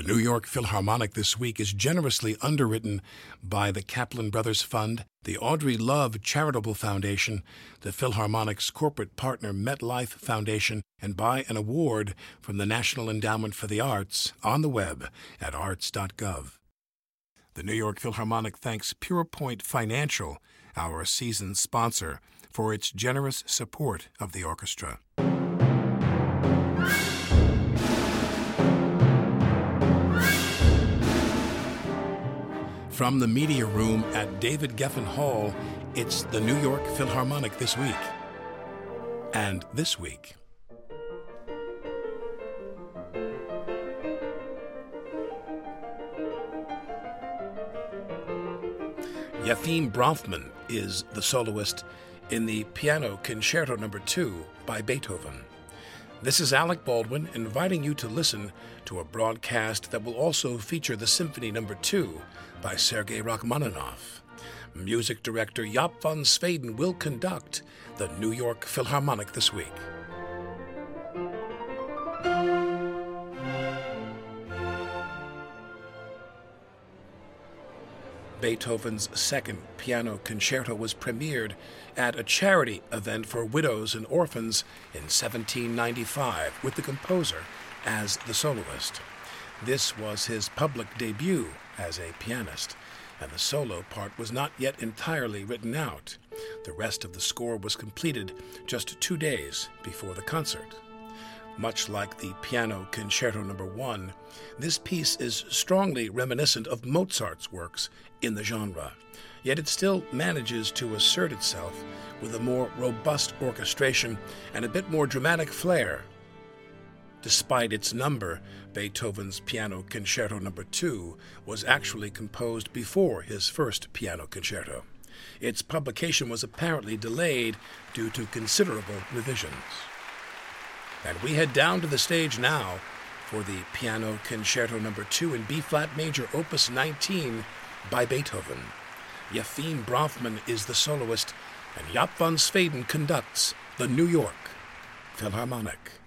The New York Philharmonic this week is generously underwritten by the Kaplan Brothers Fund, the Audrey Love Charitable Foundation, the Philharmonic's corporate partner MetLife Foundation, and by an award from the National Endowment for the Arts on the web at arts.gov. The New York Philharmonic thanks PurePoint Financial, our season sponsor, for its generous support of the orchestra. From the media room at David Geffen Hall, it's the New York Philharmonic this week. And this week. Yefim Bronfman is the soloist in the Piano Concerto No. 2 by Beethoven. This is Alec Baldwin inviting you to listen to a broadcast that will also feature the Symphony No. 2 by Sergei Rachmaninoff. Music director Jaap van Zweden will conduct the New York Philharmonic this week. Beethoven's second piano concerto was premiered at a charity event for widows and orphans in 1795 with the composer as the soloist. This was his public debut as a pianist, and the solo part was not yet entirely written out. The rest of the score was completed just two days before the concert. Much like the Piano Concerto No. 1, this piece is strongly reminiscent of Mozart's works in the genre, yet it still manages to assert itself with a more robust orchestration and a bit more dramatic flair. Despite its number, Beethoven's Piano Concerto No. 2 was actually composed before his first piano concerto. Its publication was apparently delayed due to considerable revisions. And we head down to the stage now for the Piano Concerto No. 2 in B flat major, opus 19 by Beethoven. Yefim Bronfman is the soloist, and Jaap van Zweden conducts the New York Philharmonic.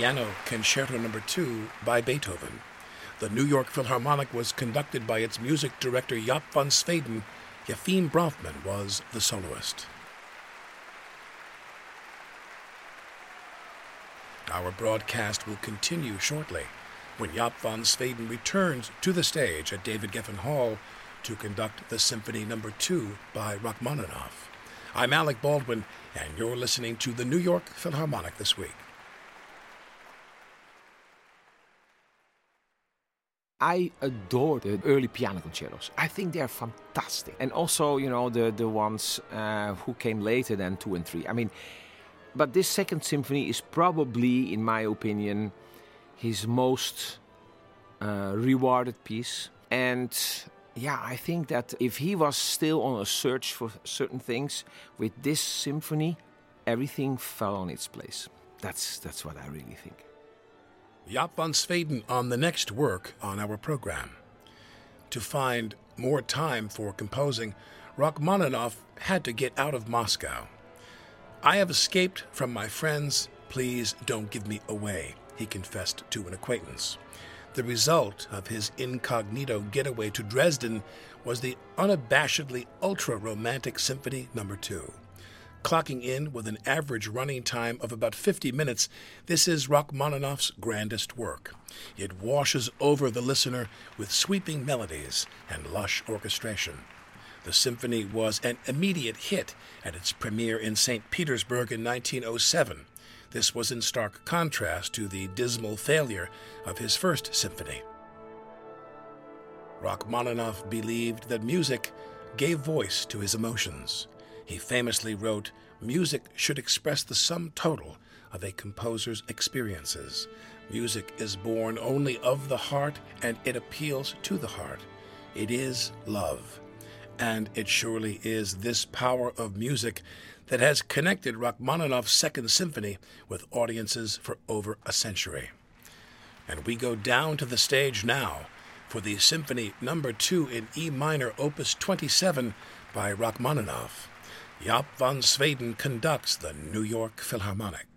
Piano Concerto No. 2 by Beethoven. The New York Philharmonic was conducted by its music director Jaap van Zweden. Yefim Bronfman was the soloist. Our broadcast will continue shortly when Jaap van Zweden returns to the stage at David Geffen Hall to conduct the Symphony No. 2 by Rachmaninoff. I'm Alec Baldwin, and you're listening to the New York Philharmonic this week. I adore the early piano concertos. I think they're fantastic. And also, you know, the, the ones uh, who came later than two and three. I mean, but this second symphony is probably, in my opinion, his most uh, rewarded piece. And yeah, I think that if he was still on a search for certain things, with this symphony, everything fell on its place. That's, that's what I really think. Jaap van Zweden on the next work on our program. To find more time for composing, Rachmaninoff had to get out of Moscow. I have escaped from my friends. Please don't give me away, he confessed to an acquaintance. The result of his incognito getaway to Dresden was the unabashedly ultra romantic Symphony No. 2. Clocking in with an average running time of about 50 minutes, this is Rachmaninoff's grandest work. It washes over the listener with sweeping melodies and lush orchestration. The symphony was an immediate hit at its premiere in St. Petersburg in 1907. This was in stark contrast to the dismal failure of his first symphony. Rachmaninoff believed that music gave voice to his emotions. He famously wrote, Music should express the sum total of a composer's experiences. Music is born only of the heart and it appeals to the heart. It is love. And it surely is this power of music that has connected Rachmaninoff's Second Symphony with audiences for over a century. And we go down to the stage now for the Symphony Number 2 in E minor, Opus 27 by Rachmaninoff. Jaap van Zweden conducts the New York Philharmonic.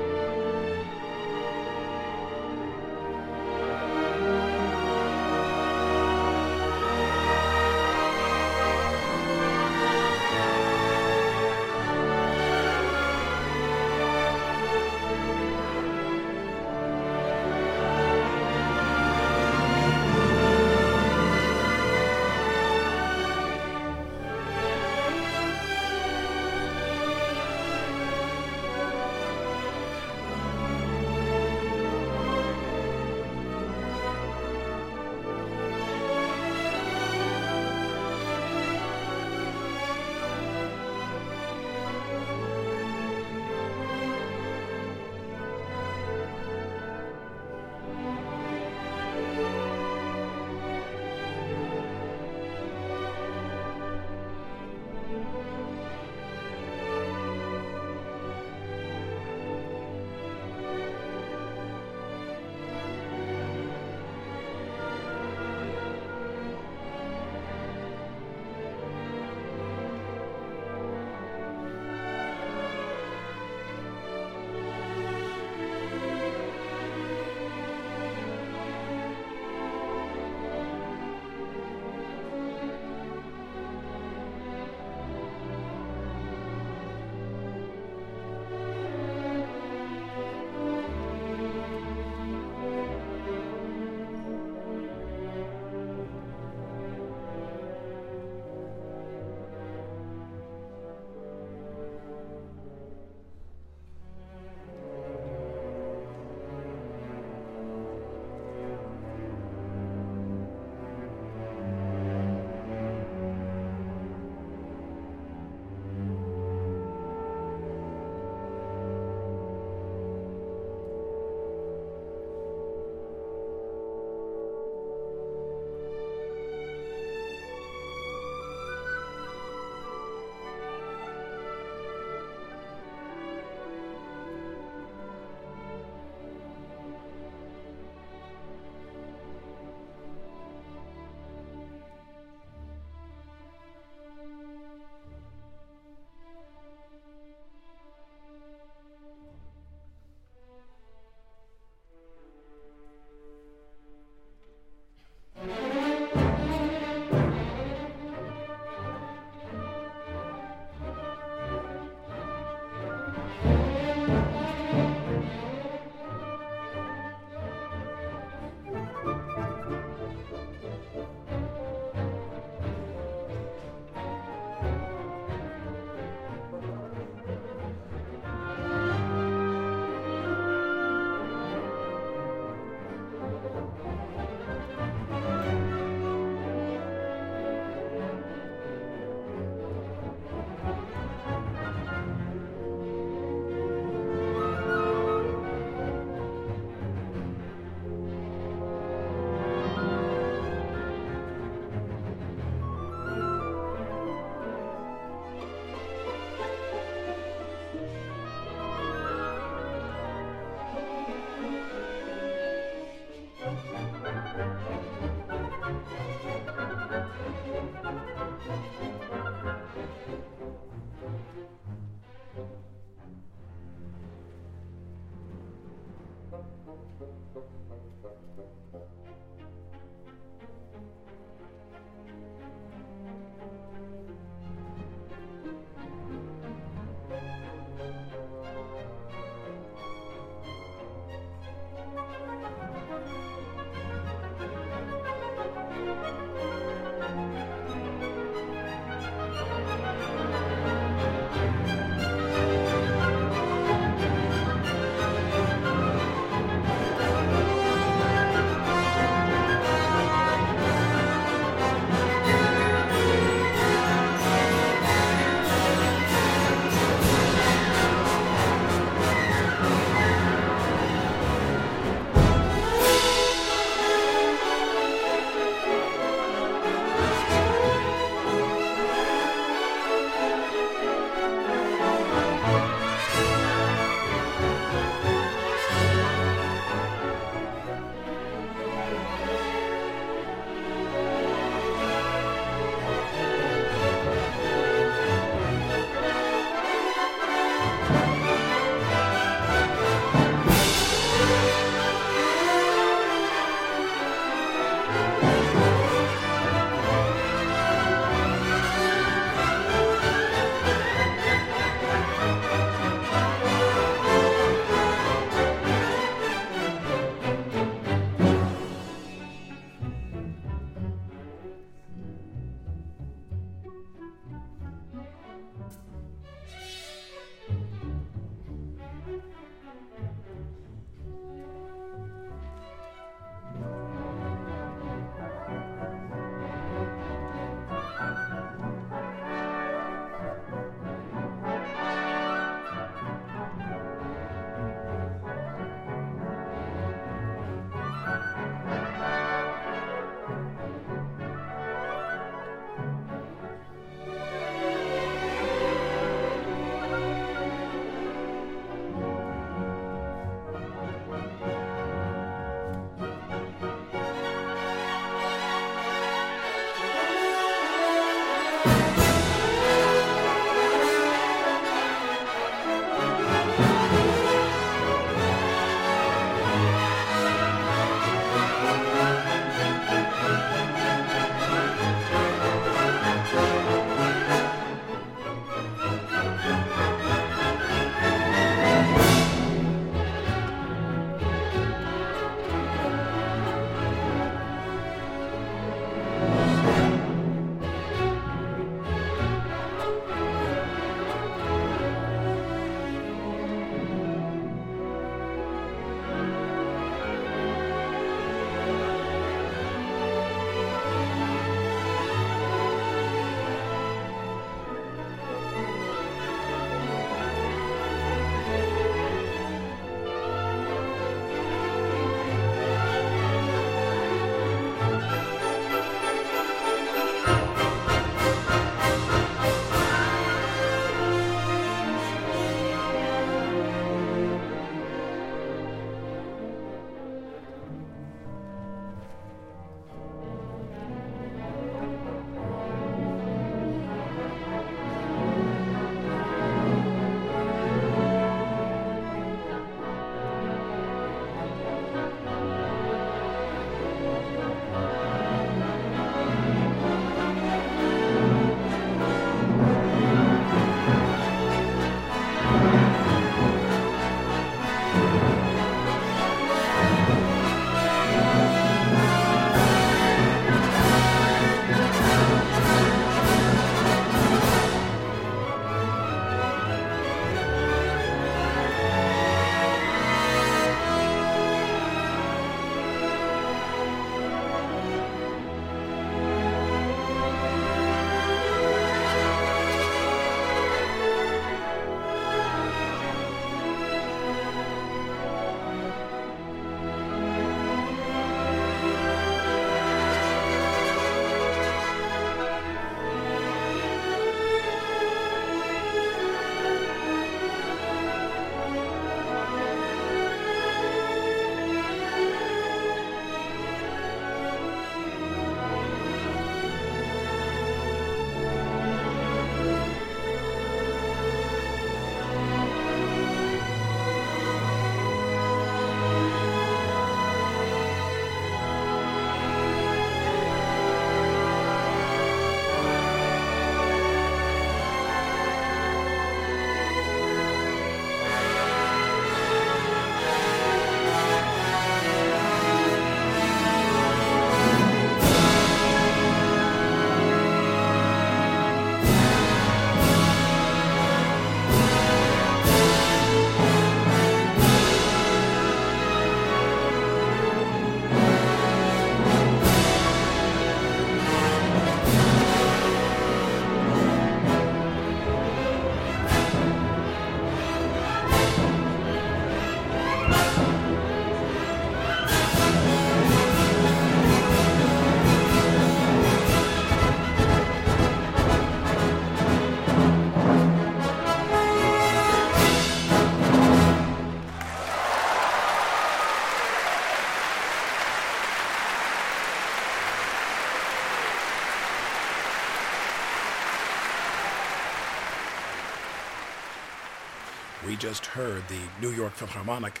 Just heard the New York Philharmonic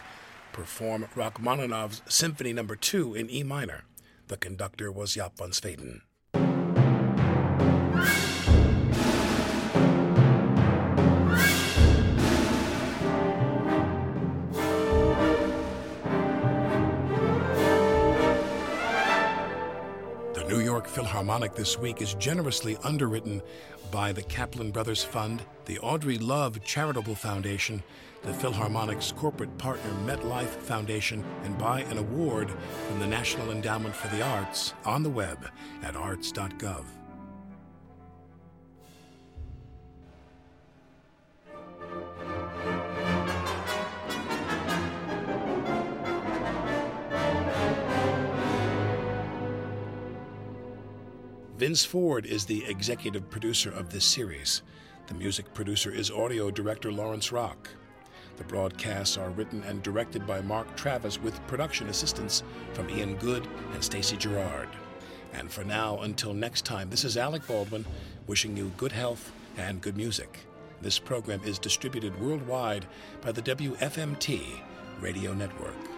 perform Rachmaninoff's Symphony No. 2 in E minor. The conductor was Jaap van Zweden. Philharmonic this week is generously underwritten by the Kaplan Brothers Fund, the Audrey Love Charitable Foundation, the Philharmonic's corporate partner MetLife Foundation, and by an award from the National Endowment for the Arts on the web at arts.gov. Vince Ford is the executive producer of this series. The music producer is audio director Lawrence Rock. The broadcasts are written and directed by Mark Travis with production assistance from Ian Good and Stacy Gerard. And for now, until next time, this is Alec Baldwin wishing you good health and good music. This program is distributed worldwide by the WFMT Radio Network.